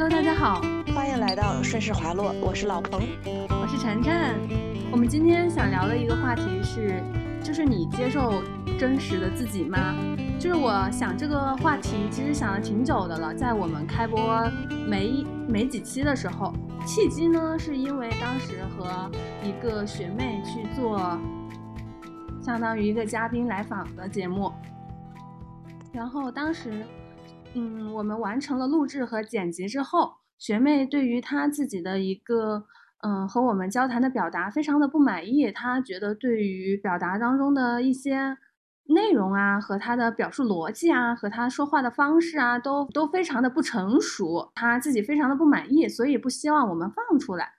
Hello，大家好，欢迎来到顺势滑落，我是老彭，我是晨晨。我们今天想聊的一个话题是，就是你接受真实的自己吗？就是我想这个话题其实想了挺久的了，在我们开播没没几期的时候，契机呢是因为当时和一个学妹去做，相当于一个嘉宾来访的节目，然后当时。嗯，我们完成了录制和剪辑之后，学妹对于她自己的一个嗯和我们交谈的表达非常的不满意，她觉得对于表达当中的一些内容啊和她的表述逻辑啊和她说话的方式啊都都非常的不成熟，她自己非常的不满意，所以不希望我们放出来。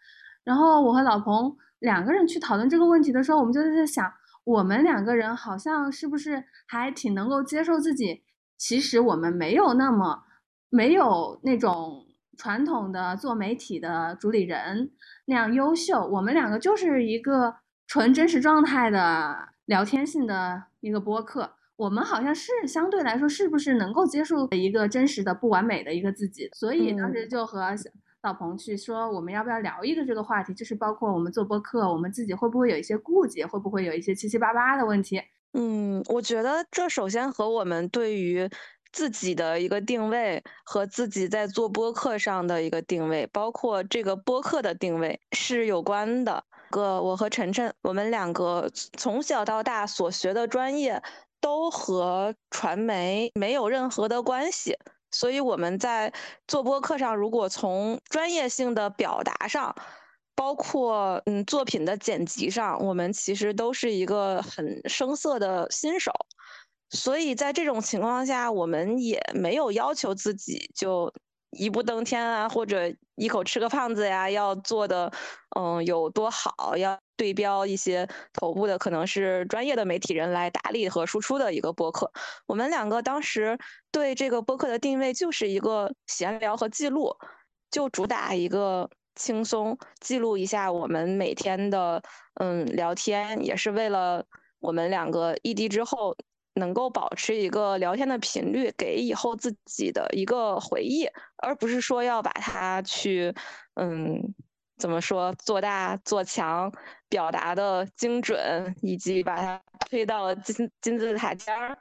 然后我和老彭两个人去讨论这个问题的时候，我们就在想，我们两个人好像是不是还挺能够接受自己。其实我们没有那么没有那种传统的做媒体的主理人那样优秀。我们两个就是一个纯真实状态的聊天性的一个播客。我们好像是相对来说，是不是能够接受一个真实的不完美的一个自己？所以当时就和老彭去说，我们要不要聊一个这个话题？就是包括我们做播客，我们自己会不会有一些顾忌，会不会有一些七七八八的问题？嗯，我觉得这首先和我们对于自己的一个定位和自己在做播客上的一个定位，包括这个播客的定位是有关的。个我和晨晨，我们两个从小到大所学的专业都和传媒没有任何的关系，所以我们在做播客上，如果从专业性的表达上，包括嗯作品的剪辑上，我们其实都是一个很生涩的新手，所以在这种情况下，我们也没有要求自己就一步登天啊，或者一口吃个胖子呀，要做的嗯有多好，要对标一些头部的可能是专业的媒体人来打理和输出的一个播客。我们两个当时对这个播客的定位就是一个闲聊和记录，就主打一个。轻松记录一下我们每天的嗯聊天，也是为了我们两个异地之后能够保持一个聊天的频率，给以后自己的一个回忆，而不是说要把它去嗯怎么说做大做强，表达的精准，以及把它推到金金字塔尖儿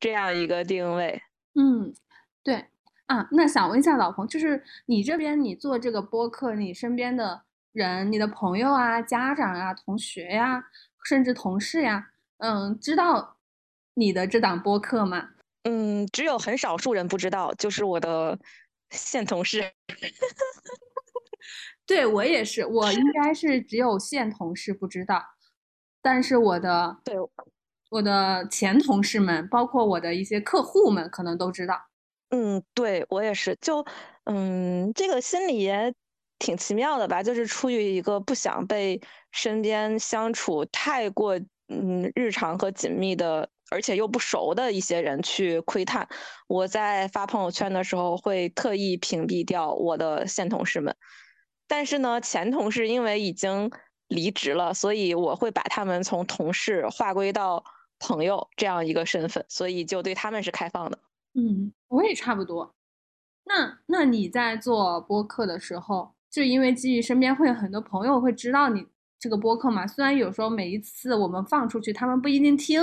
这样一个定位。嗯，对。啊，那想问一下老彭，就是你这边你做这个播客，你身边的人、你的朋友啊、家长啊、同学呀，甚至同事呀，嗯，知道你的这档播客吗？嗯，只有很少数人不知道，就是我的现同事。对我也是，我应该是只有现同事不知道，但是我的对我的前同事们，包括我的一些客户们，可能都知道。嗯，对我也是，就嗯，这个心理也挺奇妙的吧，就是出于一个不想被身边相处太过嗯日常和紧密的，而且又不熟的一些人去窥探，我在发朋友圈的时候会特意屏蔽掉我的现同事们，但是呢，前同事因为已经离职了，所以我会把他们从同事划归到朋友这样一个身份，所以就对他们是开放的。嗯，我也差不多。那那你在做播客的时候，就因为基于身边会有很多朋友会知道你这个播客嘛？虽然有时候每一次我们放出去，他们不一定听，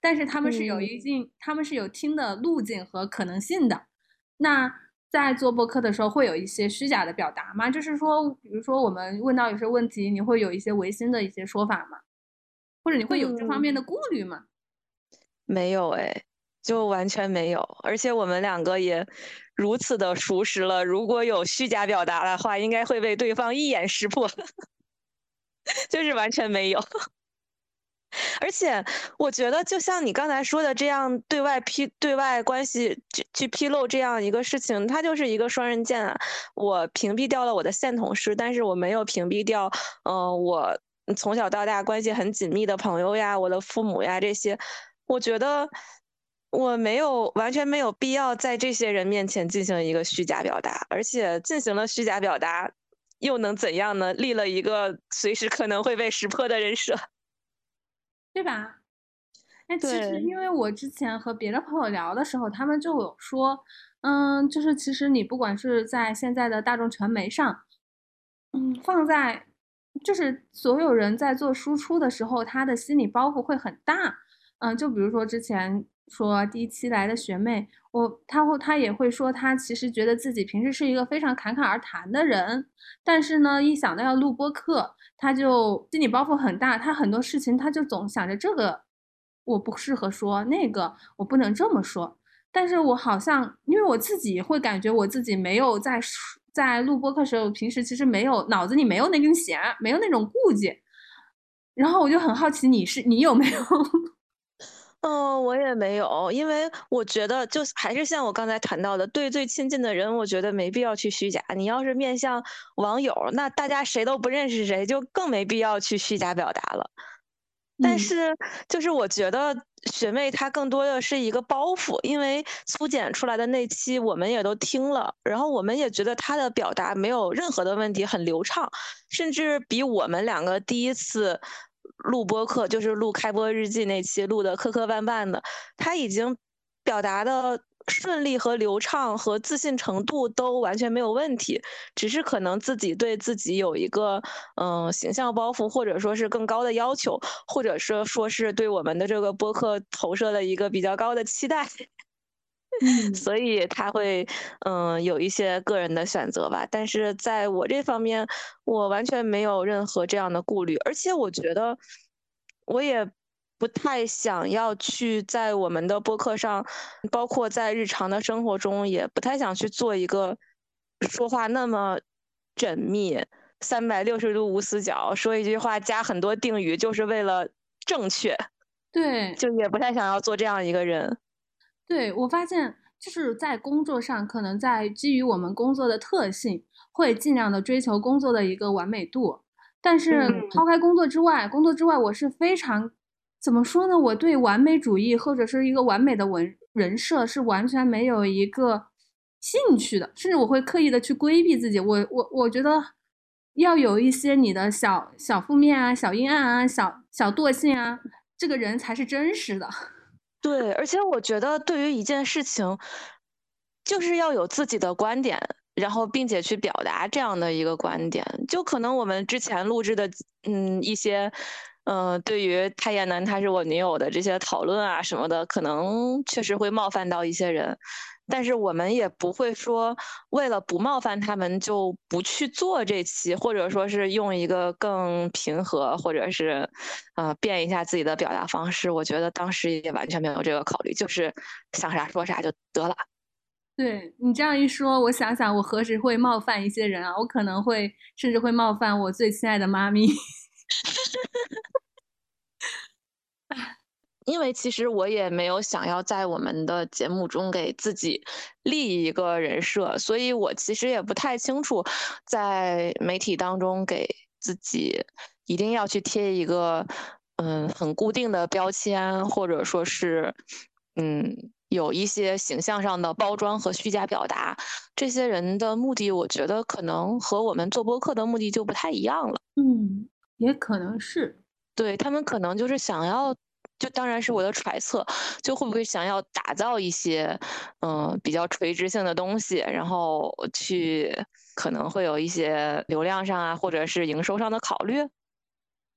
但是他们是有一定，他们是有听的路径和可能性的。那在做播客的时候，会有一些虚假的表达吗？就是说，比如说我们问到有些问题，你会有一些违心的一些说法吗？或者你会有这方面的顾虑吗？没有哎。就完全没有，而且我们两个也如此的熟识了。如果有虚假表达的话，应该会被对方一眼识破。就是完全没有。而且我觉得，就像你刚才说的这样，对外披对外关系去去披露这样一个事情，它就是一个双刃剑啊。我屏蔽掉了我的现同事，但是我没有屏蔽掉，嗯，我从小到大关系很紧密的朋友呀，我的父母呀这些。我觉得。我没有完全没有必要在这些人面前进行一个虚假表达，而且进行了虚假表达，又能怎样呢？立了一个随时可能会被识破的人设，对吧？哎，其实因为我之前和别的朋友聊的时候，他们就有说，嗯，就是其实你不管是在现在的大众传媒上，嗯，放在就是所有人在做输出的时候，他的心理包袱会很大。嗯，就比如说之前说第一期来的学妹，我她会她也会说，她其实觉得自己平时是一个非常侃侃而谈的人，但是呢，一想到要录播课，她就心理包袱很大，她很多事情她就总想着这个。我不适合说那个，我不能这么说。但是我好像，因为我自己会感觉我自己没有在在录播课时候，平时其实没有脑子里没有那根弦，没有那种顾忌。然后我就很好奇，你是你有没有？嗯，我也没有，因为我觉得就还是像我刚才谈到的，对最亲近的人，我觉得没必要去虚假。你要是面向网友，那大家谁都不认识谁，就更没必要去虚假表达了。但是，就是我觉得学妹她更多的是一个包袱，因为粗剪出来的那期我们也都听了，然后我们也觉得她的表达没有任何的问题，很流畅，甚至比我们两个第一次录播课，就是录开播日记那期录的磕磕绊绊的，他已经表达的。顺利和流畅和自信程度都完全没有问题，只是可能自己对自己有一个嗯形象包袱，或者说是更高的要求，或者是说是对我们的这个播客投射了一个比较高的期待，所以他会嗯有一些个人的选择吧。但是在我这方面，我完全没有任何这样的顾虑，而且我觉得我也。不太想要去在我们的播客上，包括在日常的生活中，也不太想去做一个说话那么缜密、三百六十度无死角，说一句话加很多定语，就是为了正确。对，就也不太想要做这样一个人。对我发现，就是在工作上，可能在基于我们工作的特性，会尽量的追求工作的一个完美度。但是抛开工作之外，工作之外，我是非常。怎么说呢？我对完美主义或者是一个完美的文人设是完全没有一个兴趣的，甚至我会刻意的去规避自己。我我我觉得要有一些你的小小负面啊、小阴暗啊、小小惰性啊，这个人才是真实的。对，而且我觉得对于一件事情，就是要有自己的观点，然后并且去表达这样的一个观点。就可能我们之前录制的嗯一些。嗯，对于太妍男他是我女友的这些讨论啊什么的，可能确实会冒犯到一些人，但是我们也不会说为了不冒犯他们就不去做这期，或者说是用一个更平和，或者是呃变一下自己的表达方式。我觉得当时也完全没有这个考虑，就是想啥说啥就得了。对你这样一说，我想想，我何时会冒犯一些人啊？我可能会甚至会冒犯我最亲爱的妈咪。因为其实我也没有想要在我们的节目中给自己立一个人设，所以我其实也不太清楚，在媒体当中给自己一定要去贴一个嗯很固定的标签，或者说是嗯有一些形象上的包装和虚假表达，这些人的目的，我觉得可能和我们做播客的目的就不太一样了。嗯，也可能是，对他们可能就是想要。就当然是我的揣测，就会不会想要打造一些，嗯，比较垂直性的东西，然后去可能会有一些流量上啊，或者是营收上的考虑。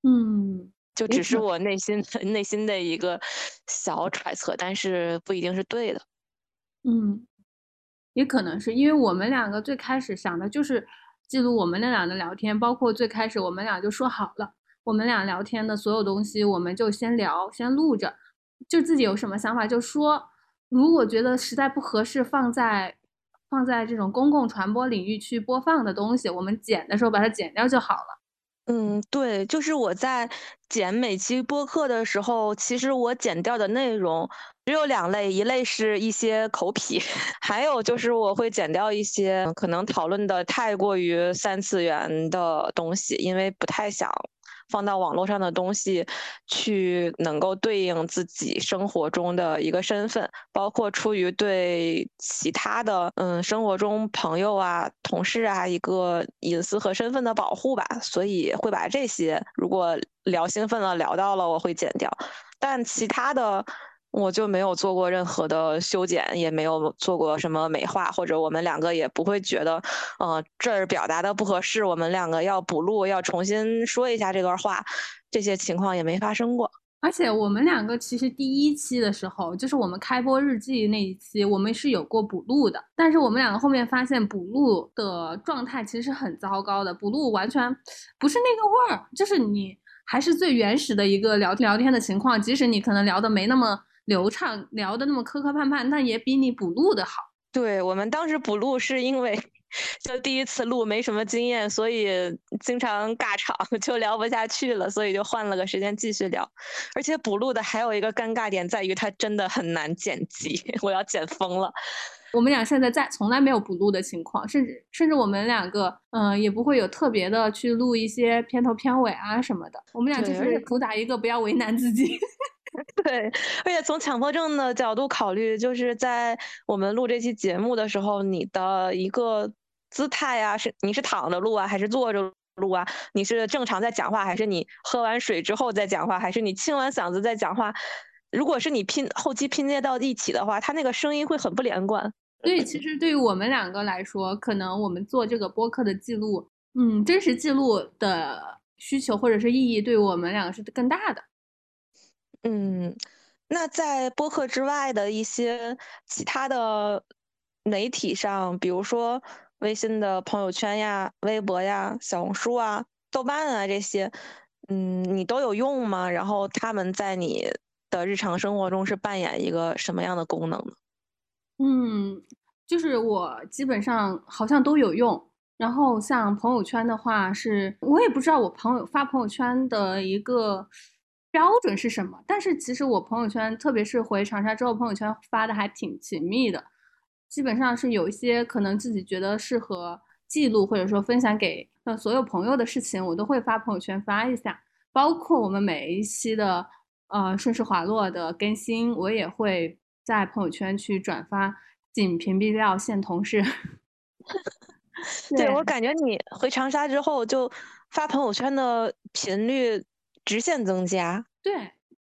嗯，就只是我内心 内心的一个小揣测，但是不一定是对的。嗯，也可能是因为我们两个最开始想的就是记录我们那俩的聊天，包括最开始我们俩就说好了。我们俩聊天的所有东西，我们就先聊，先录着，就自己有什么想法就说。如果觉得实在不合适，放在放在这种公共传播领域去播放的东西，我们剪的时候把它剪掉就好了。嗯，对，就是我在剪每期播客的时候，其实我剪掉的内容只有两类，一类是一些口癖，还有就是我会剪掉一些可能讨论的太过于三次元的东西，因为不太想。放到网络上的东西，去能够对应自己生活中的一个身份，包括出于对其他的嗯生活中朋友啊、同事啊一个隐私和身份的保护吧，所以会把这些如果聊兴奋了聊到了，我会剪掉。但其他的我就没有做过任何的修剪，也没有做过什么美化，或者我们两个也不会觉得，呃，这儿表达的不合适，我们两个要补录，要重新说一下这段话，这些情况也没发生过。而且我们两个其实第一期的时候，就是我们开播日记那一期，我们是有过补录的。但是我们两个后面发现补录的状态其实是很糟糕的，补录完全不是那个味儿，就是你还是最原始的一个聊聊天的情况，即使你可能聊的没那么流畅，聊的那么磕磕绊绊，那也比你补录的好。对我们当时补录是因为。就第一次录没什么经验，所以经常尬场，就聊不下去了，所以就换了个时间继续聊。而且补录的还有一个尴尬点在于，它真的很难剪辑，我要剪疯了。我们俩现在在从来没有补录的情况，甚至甚至我们两个，嗯，也不会有特别的去录一些片头片尾啊什么的。我们俩就是主打一个不要为难自己。对，而且从强迫症的角度考虑，就是在我们录这期节目的时候，你的一个。姿态呀，是你是躺着录啊，还是坐着录啊？你是正常在讲话，还是你喝完水之后再讲话，还是你清完嗓子再讲话？如果是你拼后期拼接到一起的话，它那个声音会很不连贯。所以其实对于我们两个来说，可能我们做这个播客的记录，嗯，真实记录的需求或者是意义，对我们两个是更大的。嗯，那在播客之外的一些其他的媒体上，比如说。微信的朋友圈呀、微博呀、小红书啊、豆瓣啊这些，嗯，你都有用吗？然后他们在你的日常生活中是扮演一个什么样的功能呢？嗯，就是我基本上好像都有用。然后像朋友圈的话，是我也不知道我朋友发朋友圈的一个标准是什么，但是其实我朋友圈，特别是回长沙之后，朋友圈发的还挺紧密的。基本上是有一些可能自己觉得适合记录或者说分享给呃所有朋友的事情，我都会发朋友圈发一下。包括我们每一期的呃顺势滑落的更新，我也会在朋友圈去转发，仅屏蔽掉现同事。对我感觉你回长沙之后就发朋友圈的频率直线增加。对。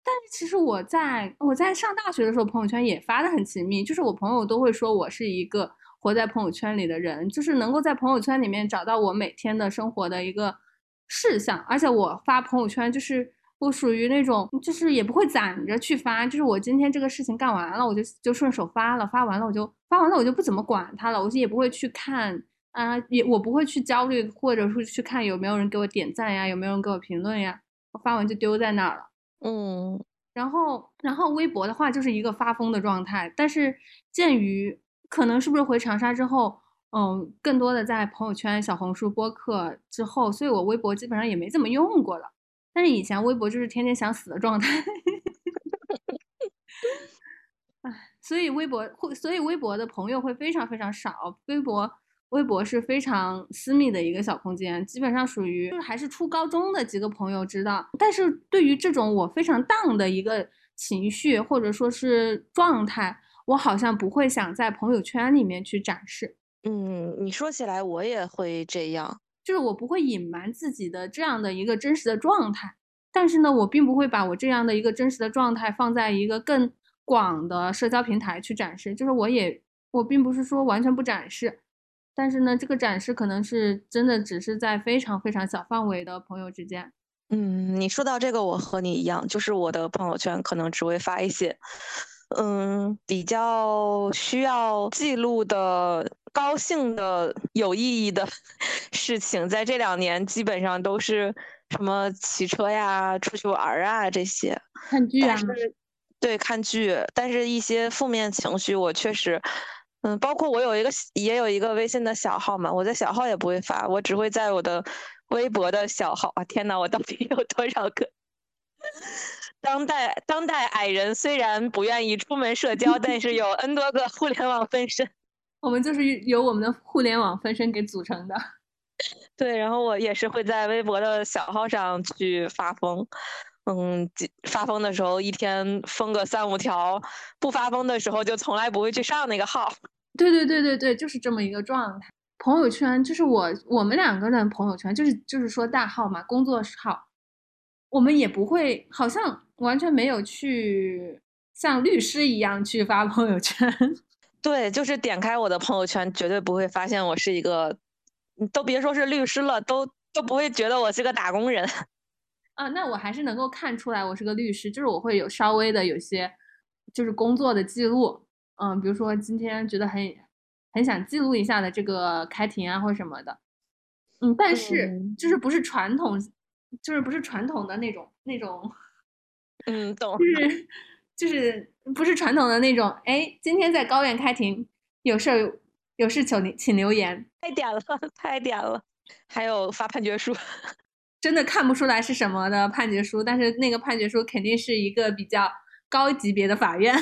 但是其实我在我在上大学的时候，朋友圈也发的很勤密，就是我朋友都会说我是一个活在朋友圈里的人，就是能够在朋友圈里面找到我每天的生活的一个事项。而且我发朋友圈，就是我属于那种，就是也不会攒着去发，就是我今天这个事情干完了，我就就顺手发了，发完了我就发完了，我就不怎么管它了，我就也不会去看啊，也我不会去焦虑，或者说去看有没有人给我点赞呀，有没有人给我评论呀，发完就丢在那儿了。嗯，然后，然后微博的话就是一个发疯的状态，但是鉴于可能是不是回长沙之后，嗯，更多的在朋友圈、小红书、播客之后，所以我微博基本上也没怎么用过了。但是以前微博就是天天想死的状态，唉，所以微博会，所以微博的朋友会非常非常少，微博。微博是非常私密的一个小空间，基本上属于就是还是初高中的几个朋友知道。但是对于这种我非常 down 的一个情绪或者说是状态，我好像不会想在朋友圈里面去展示。嗯，你说起来我也会这样，就是我不会隐瞒自己的这样的一个真实的状态。但是呢，我并不会把我这样的一个真实的状态放在一个更广的社交平台去展示。就是我也我并不是说完全不展示。但是呢，这个展示可能是真的只是在非常非常小范围的朋友之间。嗯，你说到这个，我和你一样，就是我的朋友圈可能只会发一些，嗯，比较需要记录的、高兴的、有意义的 事情。在这两年，基本上都是什么骑车呀、出去玩啊这些。看剧啊。对，看剧。但是，一些负面情绪，我确实。嗯，包括我有一个也有一个微信的小号嘛，我在小号也不会发，我只会在我的微博的小号啊。天哪，我到底有多少个？当代当代矮人虽然不愿意出门社交，但是有 N 多个互联网分身。我们就是由我们的互联网分身给组成的。对，然后我也是会在微博的小号上去发疯。嗯，发疯的时候一天疯个三五条，不发疯的时候就从来不会去上那个号。对对对对对，就是这么一个状态。朋友圈就是我我们两个人朋友圈，就是就是说大号嘛，工作号。我们也不会，好像完全没有去像律师一样去发朋友圈。对，就是点开我的朋友圈，绝对不会发现我是一个，都别说是律师了，都都不会觉得我是个打工人。啊，那我还是能够看出来我是个律师，就是我会有稍微的有些，就是工作的记录，嗯，比如说今天觉得很很想记录一下的这个开庭啊或什么的，嗯，但是就是不是传统，就是不是传统的那种那种，嗯，懂，就是就是不是传统的那种，哎，今天在高院开庭，有事有事请请留言，太点了，太点了，还有发判决书。真的看不出来是什么的判决书，但是那个判决书肯定是一个比较高级别的法院。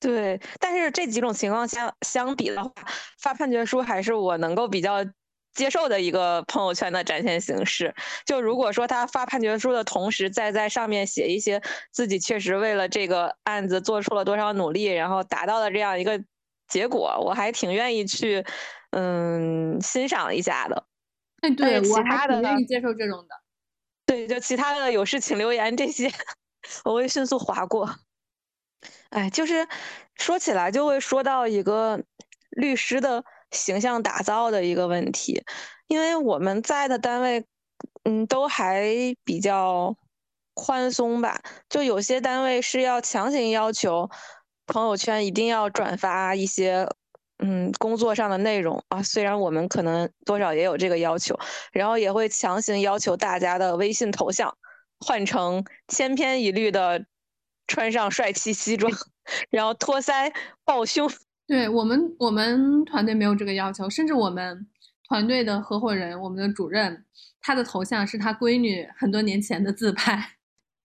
对，但是这几种情况相相比的话，发判决书还是我能够比较接受的一个朋友圈的展现形式。就如果说他发判决书的同时，再在上面写一些自己确实为了这个案子做出了多少努力，然后达到了这样一个结果，我还挺愿意去嗯欣赏一下的。哎，对我还挺愿意接受这种的。对，就其他的有事请留言这些，我会迅速划过。哎，就是说起来就会说到一个律师的形象打造的一个问题，因为我们在的单位，嗯，都还比较宽松吧。就有些单位是要强行要求朋友圈一定要转发一些。嗯，工作上的内容啊，虽然我们可能多少也有这个要求，然后也会强行要求大家的微信头像换成千篇一律的，穿上帅气西装，然后托腮抱胸。对我们，我们团队没有这个要求，甚至我们团队的合伙人，我们的主任，他的头像是他闺女很多年前的自拍，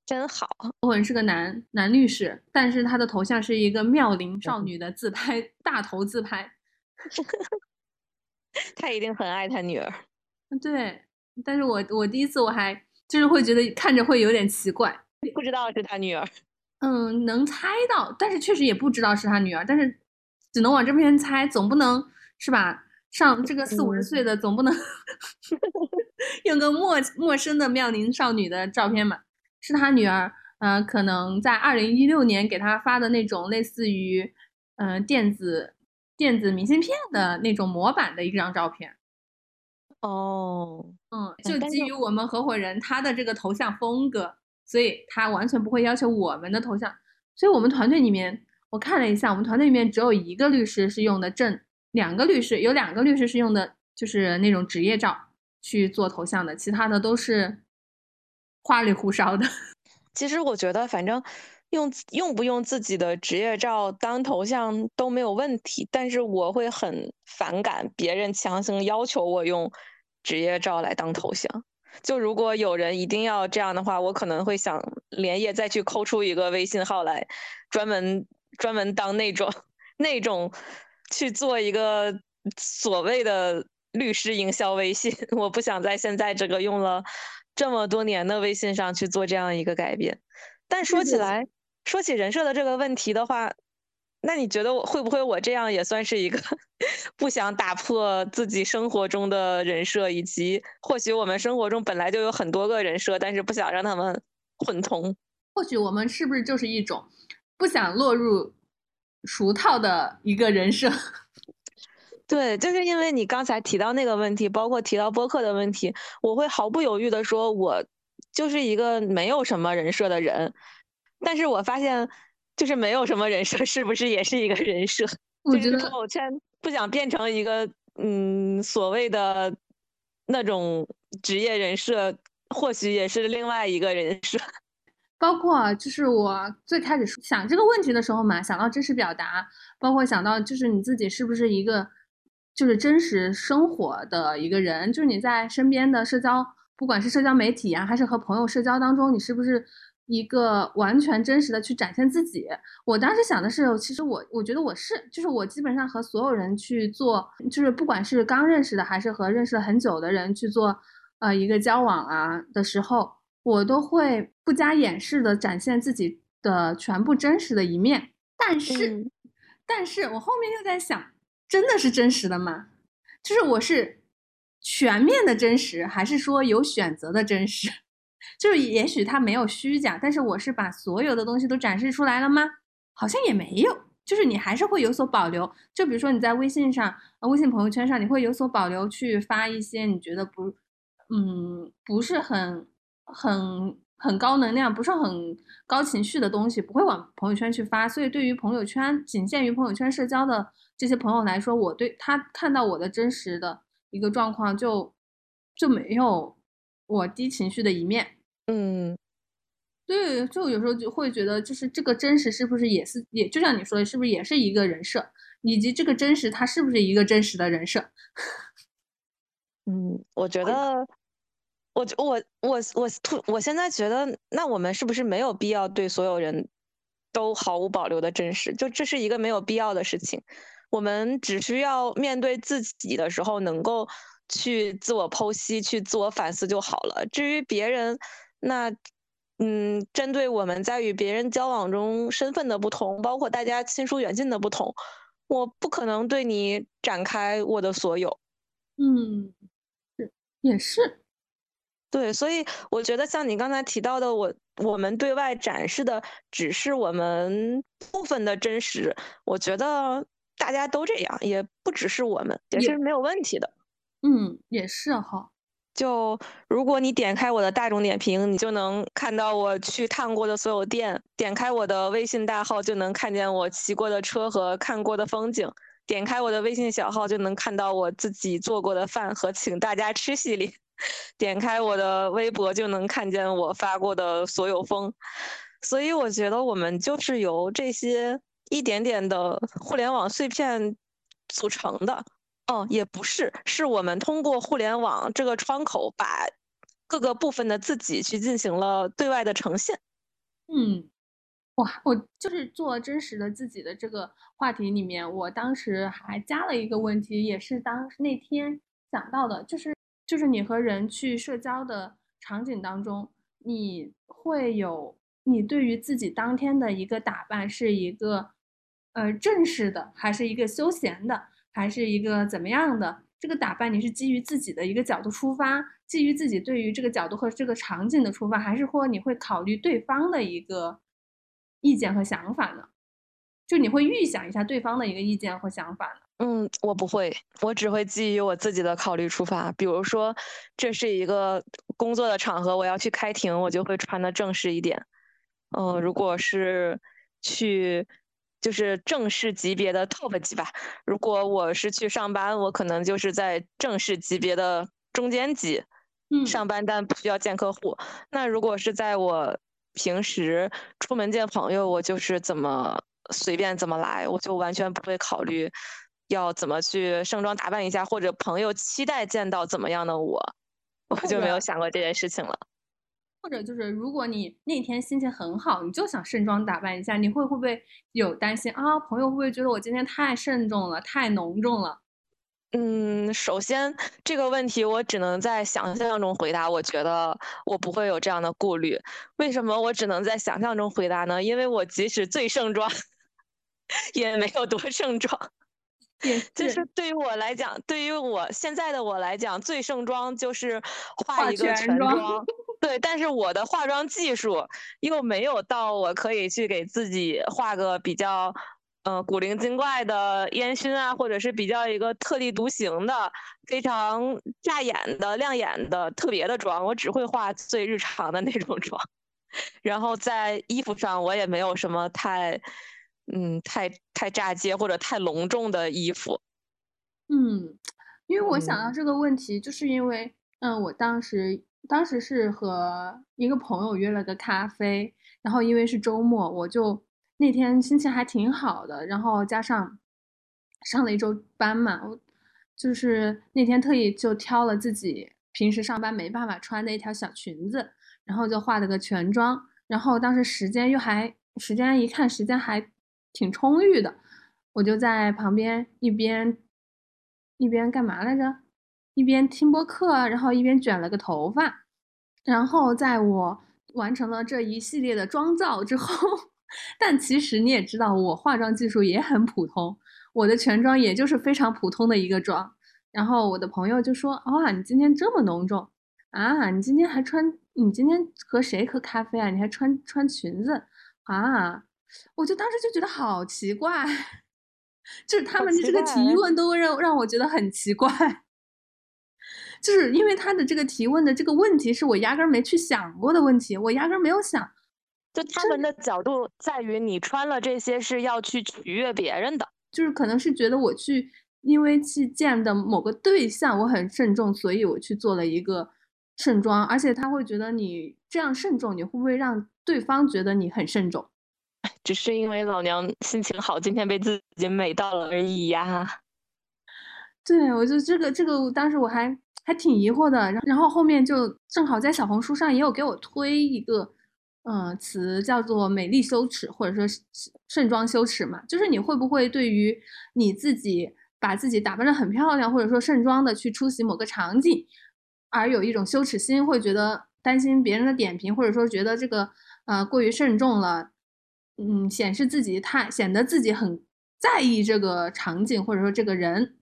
真好。合伙人是个男男律师，但是他的头像是一个妙龄少女的自拍，大头自拍。他一定很爱他女儿。对，但是我我第一次我还就是会觉得看着会有点奇怪，不知道是他女儿。嗯，能猜到，但是确实也不知道是他女儿，但是只能往这边猜，总不能是吧？上这个四五十岁的，总不能 用个陌陌生的妙龄少女的照片嘛？是他女儿，嗯，可能在二零一六年给他发的那种类似于嗯电子。电子明信片的那种模板的一张照片，哦，嗯，就基于我们合伙人他的这个头像风格，所以他完全不会要求我们的头像。所以我们团队里面，我看了一下，我们团队里面只有一个律师是用的正，两个律师有两个律师是用的，就是那种职业照去做头像的，其他的都是花里胡哨的。其实我觉得，反正。用用不用自己的职业照当头像都没有问题，但是我会很反感别人强行要求我用职业照来当头像。就如果有人一定要这样的话，我可能会想连夜再去抠出一个微信号来，专门专门当那种那种去做一个所谓的律师营销微信。我不想在现在这个用了这么多年的微信上去做这样一个改变。但说起来。说起人设的这个问题的话，那你觉得我会不会我这样也算是一个不想打破自己生活中的人设，以及或许我们生活中本来就有很多个人设，但是不想让他们混同？或许我们是不是就是一种不想落入俗套的一个人设？对，就是因为你刚才提到那个问题，包括提到播客的问题，我会毫不犹豫的说，我就是一个没有什么人设的人。但是我发现，就是没有什么人设，是不是也是一个人设？我觉得朋友圈不想变成一个嗯所谓的那种职业人设，或许也是另外一个人设。包括就是我最开始想这个问题的时候嘛，想到真实表达，包括想到就是你自己是不是一个就是真实生活的一个人，就是你在身边的社交，不管是社交媒体啊，还是和朋友社交当中，你是不是？一个完全真实的去展现自己。我当时想的是，其实我我觉得我是，就是我基本上和所有人去做，就是不管是刚认识的还是和认识了很久的人去做，呃，一个交往啊的时候，我都会不加掩饰的展现自己的全部真实的一面。但是，但是我后面又在想，真的是真实的吗？就是我是全面的真实，还是说有选择的真实？就是也许他没有虚假，但是我是把所有的东西都展示出来了吗？好像也没有，就是你还是会有所保留。就比如说你在微信上、微信朋友圈上，你会有所保留去发一些你觉得不，嗯，不是很很很高能量、不是很高情绪的东西，不会往朋友圈去发。所以对于朋友圈仅限于朋友圈社交的这些朋友来说，我对他看到我的真实的一个状况，就就没有。我低情绪的一面，嗯，对，就有时候就会觉得，就是这个真实是不是也是，也就像你说的，是不是也是一个人设，以及这个真实它是不是一个真实的人设？嗯，我觉得，我我我我突，我现在觉得，那我们是不是没有必要对所有人都毫无保留的真实？就这是一个没有必要的事情，我们只需要面对自己的时候能够。去自我剖析，去自我反思就好了。至于别人，那，嗯，针对我们在与别人交往中身份的不同，包括大家亲疏远近的不同，我不可能对你展开我的所有。嗯，是，也是，对。所以我觉得像你刚才提到的，我我们对外展示的只是我们部分的真实。我觉得大家都这样，也不只是我们，也是没有问题的。嗯，也是哈。就如果你点开我的大众点评，你就能看到我去探过的所有店；点开我的微信大号，就能看见我骑过的车和看过的风景；点开我的微信小号，就能看到我自己做过的饭和请大家吃系列；点开我的微博，就能看见我发过的所有风。所以我觉得我们就是由这些一点点的互联网碎片组成的。哦，也不是，是我们通过互联网这个窗口，把各个部分的自己去进行了对外的呈现。嗯，哇，我就是做真实的自己的这个话题里面，我当时还加了一个问题，也是当那天想到的，就是就是你和人去社交的场景当中，你会有你对于自己当天的一个打扮是一个呃正式的，还是一个休闲的？还是一个怎么样的这个打扮？你是基于自己的一个角度出发，基于自己对于这个角度和这个场景的出发，还是或你会考虑对方的一个意见和想法呢？就你会预想一下对方的一个意见和想法呢？嗯，我不会，我只会基于我自己的考虑出发。比如说，这是一个工作的场合，我要去开庭，我就会穿的正式一点。嗯，如果是去。就是正式级别的 top 级吧。如果我是去上班，我可能就是在正式级别的中间级，嗯，上班但不需要见客户。那如果是在我平时出门见朋友，我就是怎么随便怎么来，我就完全不会考虑要怎么去盛装打扮一下，或者朋友期待见到怎么样的我，我就没有想过这件事情了。或者就是，如果你那天心情很好，你就想盛装打扮一下，你会会不会有担心啊？朋友会不会觉得我今天太慎重了，太浓重了？嗯，首先这个问题我只能在想象中回答。我觉得我不会有这样的顾虑。为什么我只能在想象中回答呢？因为我即使最盛装，也没有多盛装。就是对于我来讲，对于我现在的我来讲，最盛装就是化一个全妆。对，但是我的化妆技术又没有到我可以去给自己画个比较，呃，古灵精怪的烟熏啊，或者是比较一个特立独行的、非常扎眼的、亮眼的特别的妆。我只会画最日常的那种妆，然后在衣服上我也没有什么太，嗯，太太炸街或者太隆重的衣服。嗯，因为我想到这个问题，就是因为，嗯，我当时。当时是和一个朋友约了个咖啡，然后因为是周末，我就那天心情还挺好的，然后加上上了一周班嘛，我就是那天特意就挑了自己平时上班没办法穿的一条小裙子，然后就化了个全妆，然后当时时间又还时间一看时间还挺充裕的，我就在旁边一边一边干嘛来着？一边听播客，然后一边卷了个头发，然后在我完成了这一系列的妆造之后，但其实你也知道，我化妆技术也很普通，我的全妆也就是非常普通的一个妆。然后我的朋友就说：“哇，你今天这么浓重啊！你今天还穿你今天和谁喝咖啡啊？你还穿穿裙子啊？我就当时就觉得好奇怪，就是他们的这个提问都让让我觉得很奇怪，就是因为他的这个提问的这个问题是我压根儿没去想过的问题，我压根儿没有想。就他们的角度在于，你穿了这些是要去取悦别人的，就是可能是觉得我去，因为去见的某个对象我很慎重，所以我去做了一个盛装，而且他会觉得你这样慎重，你会不会让对方觉得你很慎重？只是因为老娘心情好，今天被自己美到了而已呀。对，我就这个这个，当时我还还挺疑惑的，然后后面就正好在小红书上也有给我推一个。嗯，词叫做美丽羞耻，或者说盛装羞耻嘛，就是你会不会对于你自己把自己打扮的很漂亮，或者说盛装的去出席某个场景，而有一种羞耻心，会觉得担心别人的点评，或者说觉得这个呃过于慎重了，嗯，显示自己太显得自己很在意这个场景，或者说这个人，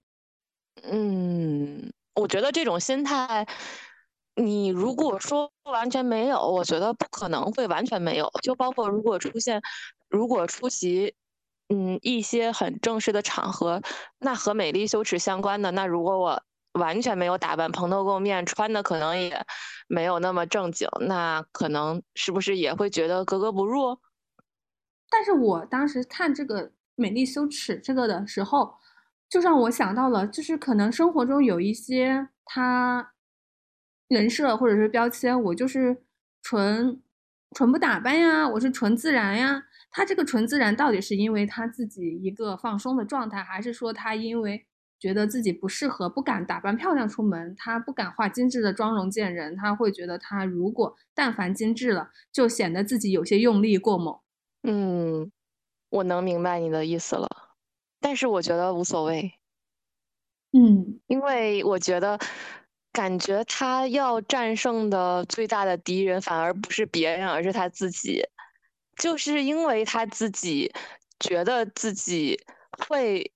嗯，我觉得这种心态。你如果说完全没有，我觉得不可能会完全没有。就包括如果出现，如果出席，嗯，一些很正式的场合，那和美丽羞耻相关的，那如果我完全没有打扮，蓬头垢面，穿的可能也没有那么正经，那可能是不是也会觉得格格不入？但是我当时看这个美丽羞耻这个的时候，就让我想到了，就是可能生活中有一些他。人设或者是标签，我就是纯纯不打扮呀，我是纯自然呀。他这个纯自然到底是因为他自己一个放松的状态，还是说他因为觉得自己不适合，不敢打扮漂亮出门，他不敢化精致的妆容见人，他会觉得他如果但凡精致了，就显得自己有些用力过猛。嗯，我能明白你的意思了，但是我觉得无所谓。嗯，因为我觉得。感觉他要战胜的最大的敌人反而不是别人，而是他自己，就是因为他自己觉得自己会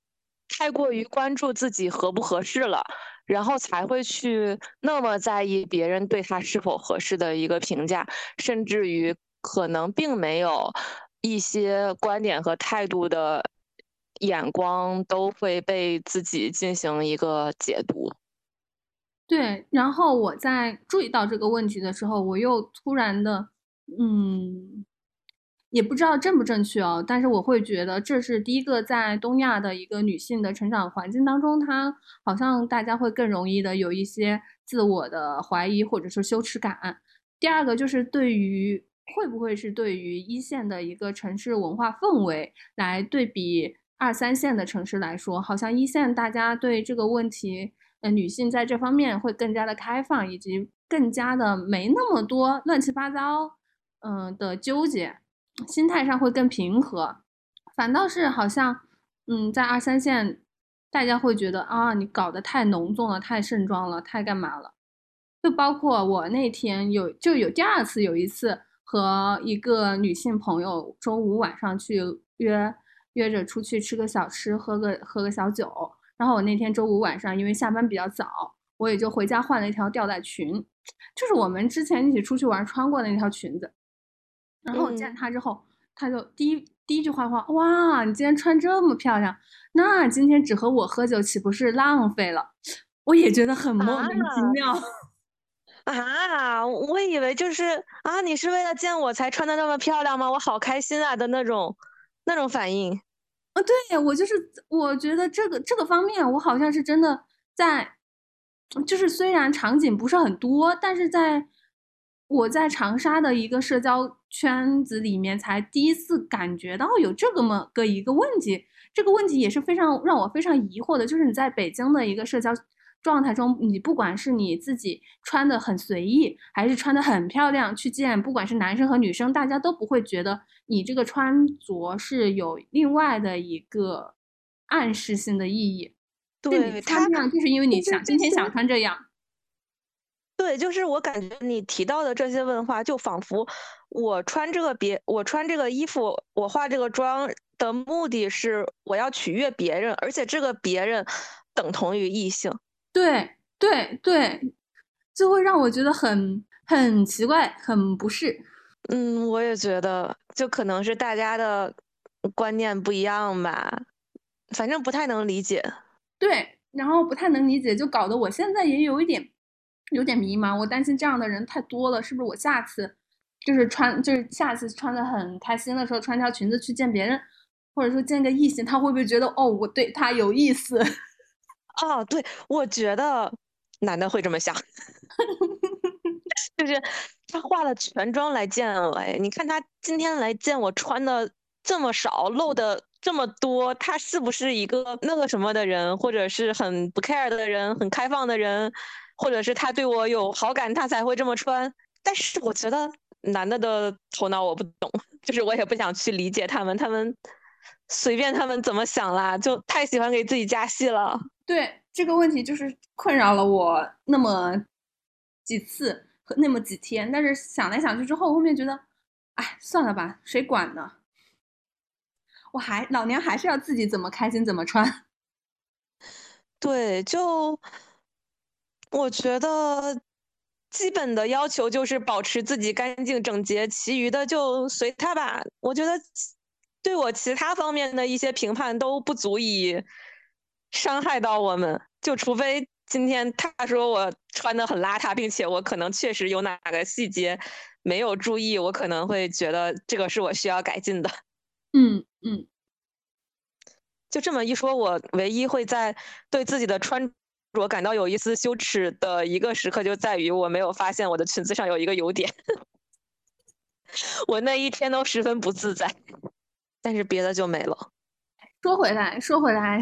太过于关注自己合不合适了，然后才会去那么在意别人对他是否合适的一个评价，甚至于可能并没有一些观点和态度的眼光都会被自己进行一个解读。对，然后我在注意到这个问题的时候，我又突然的，嗯，也不知道正不正确哦，但是我会觉得这是第一个在东亚的一个女性的成长环境当中，她好像大家会更容易的有一些自我的怀疑或者是羞耻感。第二个就是对于会不会是对于一线的一个城市文化氛围来对比二三线的城市来说，好像一线大家对这个问题。女性在这方面会更加的开放，以及更加的没那么多乱七八糟，嗯的纠结，心态上会更平和。反倒是好像，嗯，在二三线，大家会觉得啊，你搞得太浓重了，太盛装了，太干嘛了？就包括我那天有就有第二次，有一次和一个女性朋友周五晚上去约约着出去吃个小吃，喝个喝个小酒。然后我那天周五晚上，因为下班比较早，我也就回家换了一条吊带裙，就是我们之前一起出去玩穿过的那条裙子。然后我见他之后，他就第一第一句话话，哇，你今天穿这么漂亮，那今天只和我喝酒岂不是浪费了？我也觉得很莫名其妙。啊，我以为就是啊，你是为了见我才穿的那么漂亮吗？我好开心啊的那种那种反应。啊，对我就是，我觉得这个这个方面，我好像是真的在，就是虽然场景不是很多，但是在我在长沙的一个社交圈子里面，才第一次感觉到有这么个一个问题。这个问题也是非常让我非常疑惑的，就是你在北京的一个社交。状态中，你不管是你自己穿的很随意，还是穿的很漂亮去见，不管是男生和女生，大家都不会觉得你这个穿着是有另外的一个暗示性的意义。对，他这样就是因为你想今天想穿这样。对，就是我感觉你提到的这些问话，就仿佛我穿这个别我穿这个衣服，我化这个妆的目的是我要取悦别人，而且这个别人等同于异性。对对对，就会让我觉得很很奇怪，很不适。嗯，我也觉得，就可能是大家的观念不一样吧，反正不太能理解。对，然后不太能理解，就搞得我现在也有一点有点迷茫。我担心这样的人太多了，是不是我下次就是穿就是下次穿的很开心的时候，穿条裙子去见别人，或者说见个异性，他会不会觉得哦，我对他有意思？哦，对，我觉得男的会这么想，就是他化了全妆来见我，哎，你看他今天来见我穿的这么少，露的这么多，他是不是一个那个什么的人，或者是很不 care 的人，很开放的人，或者是他对我有好感，他才会这么穿？但是我觉得男的的头脑我不懂，就是我也不想去理解他们，他们随便他们怎么想啦，就太喜欢给自己加戏了。对这个问题，就是困扰了我那么几次和那么几天，但是想来想去之后，后面觉得，哎，算了吧，谁管呢？我还老娘还是要自己怎么开心怎么穿。对，就我觉得基本的要求就是保持自己干净整洁，其余的就随他吧。我觉得对我其他方面的一些评判都不足以。伤害到我们，就除非今天他说我穿的很邋遢，并且我可能确实有哪个细节没有注意，我可能会觉得这个是我需要改进的。嗯嗯，就这么一说，我唯一会在对自己的穿着感到有一丝羞耻的一个时刻，就在于我没有发现我的裙子上有一个油点，我那一天都十分不自在。但是别的就没了。说回来，说回来。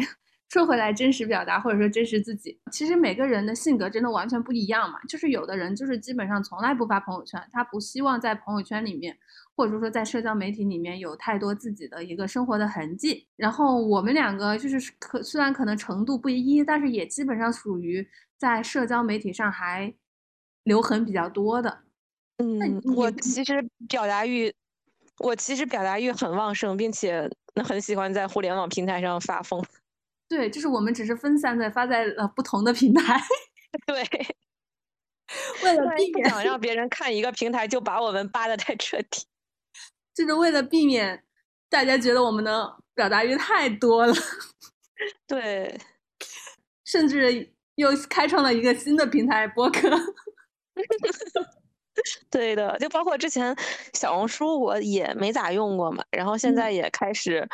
说回来，真实表达或者说真实自己，其实每个人的性格真的完全不一样嘛。就是有的人就是基本上从来不发朋友圈，他不希望在朋友圈里面，或者说在社交媒体里面有太多自己的一个生活的痕迹。然后我们两个就是可虽然可能程度不一，但是也基本上属于在社交媒体上还留痕比较多的。嗯，我其实表达欲，我其实表达欲很旺盛，并且很喜欢在互联网平台上发疯。对，就是我们只是分散在发在了不同的平台。对，为了避免想让别人看一个平台就把我们扒的太彻底，就是为了避免大家觉得我们的表达欲太多了。对，甚至又开创了一个新的平台播客。对的，就包括之前小红书我也没咋用过嘛，然后现在也开始。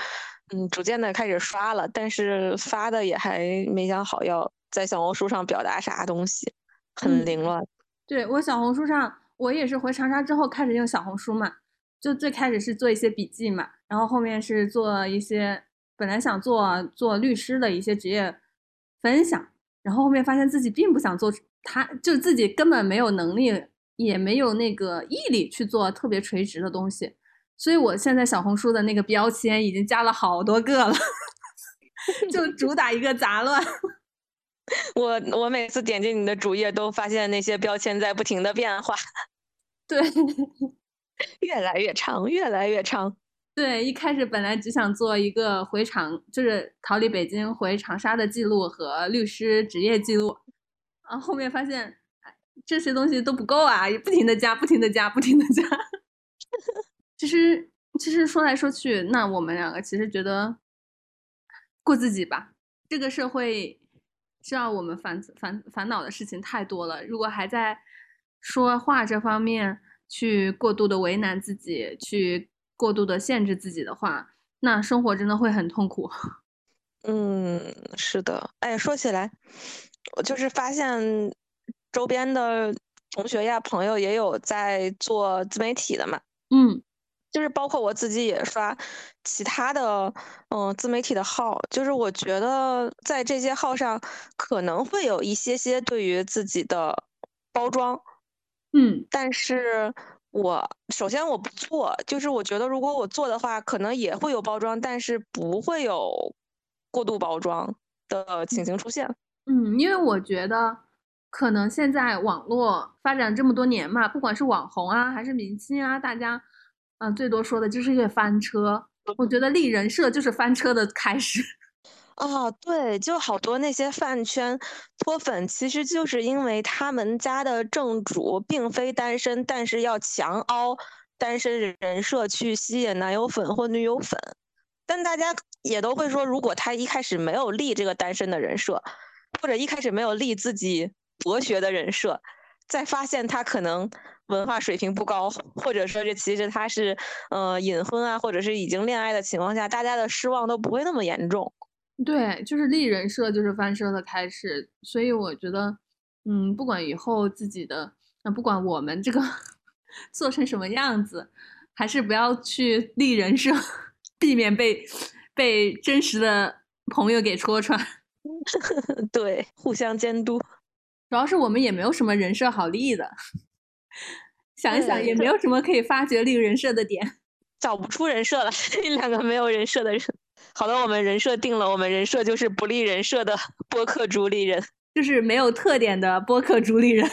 嗯，逐渐的开始刷了，但是发的也还没想好要在小红书上表达啥东西，很凌乱。对我小红书上，我也是回长沙之后开始用小红书嘛，就最开始是做一些笔记嘛，然后后面是做一些本来想做做律师的一些职业分享，然后后面发现自己并不想做，他就自己根本没有能力，也没有那个毅力去做特别垂直的东西。所以，我现在小红书的那个标签已经加了好多个了，就主打一个杂乱。我我每次点进你的主页，都发现那些标签在不停的变化。对，越来越长，越来越长。对，一开始本来只想做一个回长，就是逃离北京回长沙的记录和律师职业记录，啊，后面发现这些东西都不够啊，也不停的加，不停的加，不停的加。其实，其实说来说去，那我们两个其实觉得过自己吧。这个社会需要我们烦烦烦恼的事情太多了。如果还在说话这方面去过度的为难自己，去过度的限制自己的话，那生活真的会很痛苦。嗯，是的。哎，说起来，我就是发现周边的同学呀、朋友也有在做自媒体的嘛。嗯。就是包括我自己也刷其他的嗯自媒体的号，就是我觉得在这些号上可能会有一些些对于自己的包装，嗯，但是我首先我不做，就是我觉得如果我做的话，可能也会有包装，但是不会有过度包装的情形出现。嗯，因为我觉得可能现在网络发展这么多年嘛，不管是网红啊还是明星啊，大家。嗯，最多说的就是一个翻车。我觉得立人设就是翻车的开始。啊，对，就好多那些饭圈脱粉，其实就是因为他们家的正主并非单身，但是要强凹单身人设去吸引男友粉或女友粉。但大家也都会说，如果他一开始没有立这个单身的人设，或者一开始没有立自己博学的人设，再发现他可能文化水平不高，或者说这其实他是呃隐婚啊，或者是已经恋爱的情况下，大家的失望都不会那么严重。对，就是立人设就是翻车的开始，所以我觉得，嗯，不管以后自己的，那不管我们这个 做成什么样子，还是不要去立人设。避免被被真实的朋友给戳穿，对，互相监督。主要是我们也没有什么人设好立的，想一想也没有什么可以发掘立人设的点，找不出人设了。两个没有人设的人，好的，我们人设定了，我们人设就是不立人设的 播客主理人，就是没有特点的播客主理人。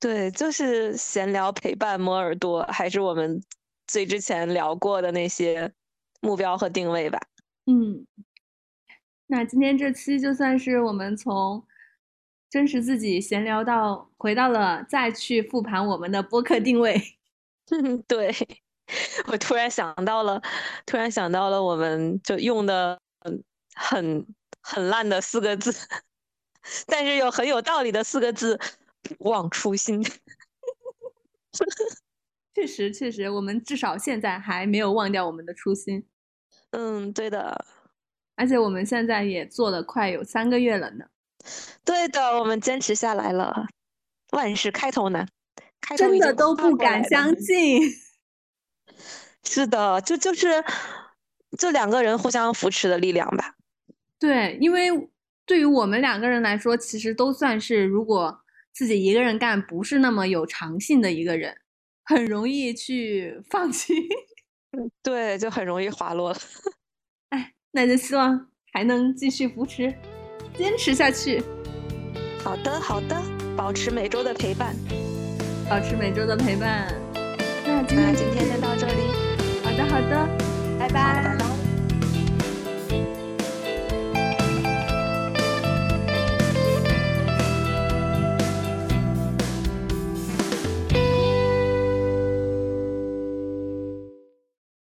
对，就是闲聊陪伴摸耳朵，还是我们最之前聊过的那些。目标和定位吧。嗯，那今天这期就算是我们从真实自己闲聊到回到了再去复盘我们的播客定位。嗯对，我突然想到了，突然想到了，我们就用的很很烂的四个字，但是又很有道理的四个字：不忘初心。确实，确实，我们至少现在还没有忘掉我们的初心。嗯，对的。而且我们现在也做了快有三个月了呢。对的，我们坚持下来了。万事开头难，开头真的都不敢相信。是的，就就是这两个人互相扶持的力量吧。对，因为对于我们两个人来说，其实都算是如果自己一个人干不是那么有长性的一个人。很容易去放弃，对，就很容易滑落。哎，那就希望还能继续扶持，坚持下去。好的，好的，保持每周的陪伴，保持每周的陪伴。那今天今天先到这里。好的，好的，拜拜。